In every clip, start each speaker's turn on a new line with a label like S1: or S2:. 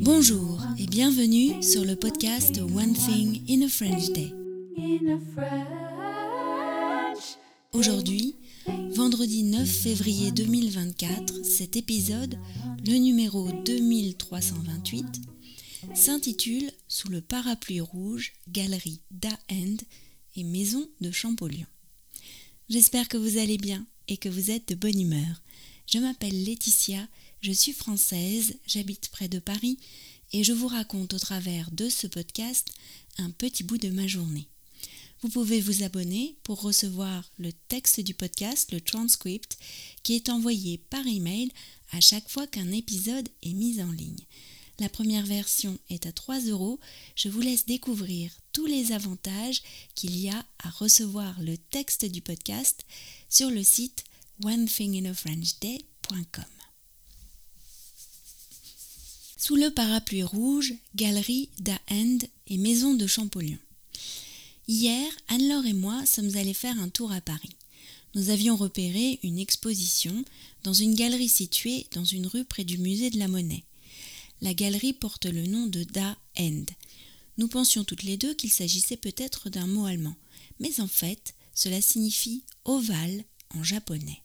S1: Bonjour et bienvenue sur le podcast One Thing in a French Day. Aujourd'hui, vendredi 9 février 2024, cet épisode, le numéro 2328, s'intitule Sous le parapluie rouge, galerie d'A-End et maison de Champollion. J'espère que vous allez bien et que vous êtes de bonne humeur. Je m'appelle Laetitia, je suis française, j'habite près de Paris et je vous raconte au travers de ce podcast un petit bout de ma journée. Vous pouvez vous abonner pour recevoir le texte du podcast, le transcript, qui est envoyé par email à chaque fois qu'un épisode est mis en ligne. La première version est à 3 euros. Je vous laisse découvrir tous les avantages qu'il y a à recevoir le texte du podcast sur le site onethinginafrenchday.com. Sous le parapluie rouge, galerie d'A-End et maison de Champollion. Hier, Anne-Laure et moi sommes allés faire un tour à Paris. Nous avions repéré une exposition dans une galerie située dans une rue près du musée de la Monnaie la galerie porte le nom de Da End. Nous pensions toutes les deux qu'il s'agissait peut-être d'un mot allemand, mais en fait, cela signifie ovale en japonais.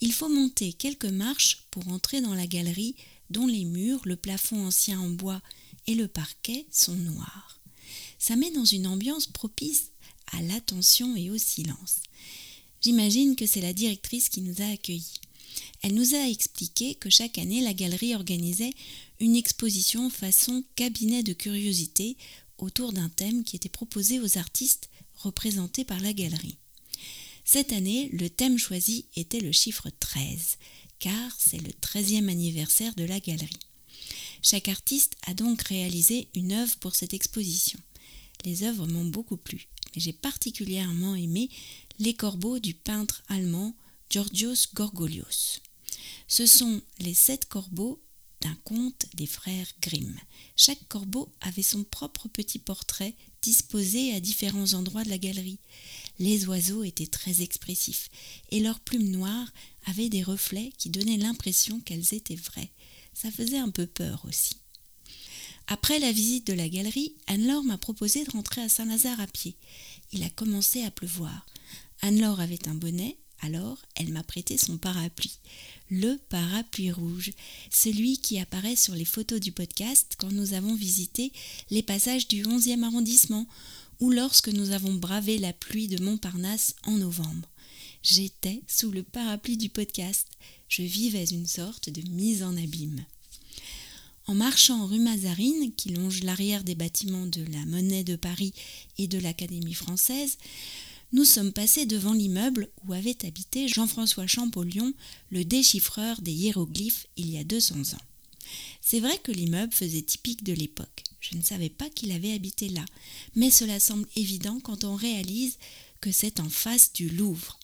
S1: Il faut monter quelques marches pour entrer dans la galerie dont les murs, le plafond ancien en bois et le parquet sont noirs. Ça met dans une ambiance propice à l'attention et au silence. J'imagine que c'est la directrice qui nous a accueillis. Elle nous a expliqué que chaque année la galerie organisait une exposition façon cabinet de curiosité autour d'un thème qui était proposé aux artistes représentés par la galerie. Cette année, le thème choisi était le chiffre 13, car c'est le 13e anniversaire de la galerie. Chaque artiste a donc réalisé une œuvre pour cette exposition. Les œuvres m'ont beaucoup plu, mais j'ai particulièrement aimé Les corbeaux du peintre allemand Georgios Gorgolios. Ce sont les sept corbeaux d'un conte des frères Grimm. Chaque corbeau avait son propre petit portrait disposé à différents endroits de la galerie. Les oiseaux étaient très expressifs et leurs plumes noires avaient des reflets qui donnaient l'impression qu'elles étaient vraies. Ça faisait un peu peur aussi. Après la visite de la galerie, Anne-Laure m'a proposé de rentrer à Saint-Lazare à pied. Il a commencé à pleuvoir. Anne-Laure avait un bonnet, alors elle m'a prêté son parapluie le parapluie rouge, celui qui apparaît sur les photos du podcast quand nous avons visité les passages du 11e arrondissement ou lorsque nous avons bravé la pluie de Montparnasse en novembre. J'étais sous le parapluie du podcast, je vivais une sorte de mise en abîme. En marchant rue Mazarine, qui longe l'arrière des bâtiments de la Monnaie de Paris et de l'Académie française, nous sommes passés devant l'immeuble où avait habité Jean-François Champollion, le déchiffreur des hiéroglyphes, il y a 200 ans. C'est vrai que l'immeuble faisait typique de l'époque. Je ne savais pas qu'il avait habité là, mais cela semble évident quand on réalise que c'est en face du Louvre.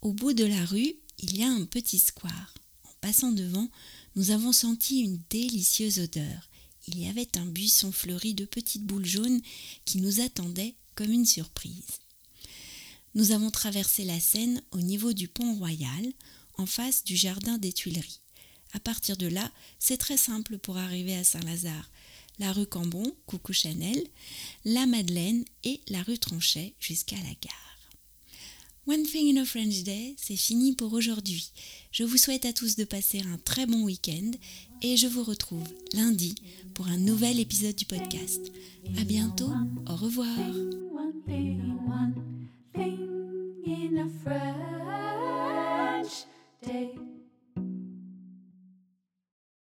S1: Au bout de la rue, il y a un petit square. En passant devant, nous avons senti une délicieuse odeur. Il y avait un buisson fleuri de petites boules jaunes qui nous attendait comme une surprise. Nous avons traversé la Seine au niveau du pont Royal, en face du jardin des Tuileries. À partir de là, c'est très simple pour arriver à Saint-Lazare. La rue Cambon, coucou Chanel, la Madeleine et la rue Tronchet jusqu'à la gare. One Thing in a French Day, c'est fini pour aujourd'hui. Je vous souhaite à tous de passer un très bon week-end et je vous retrouve lundi pour un nouvel épisode du podcast. À bientôt, au revoir.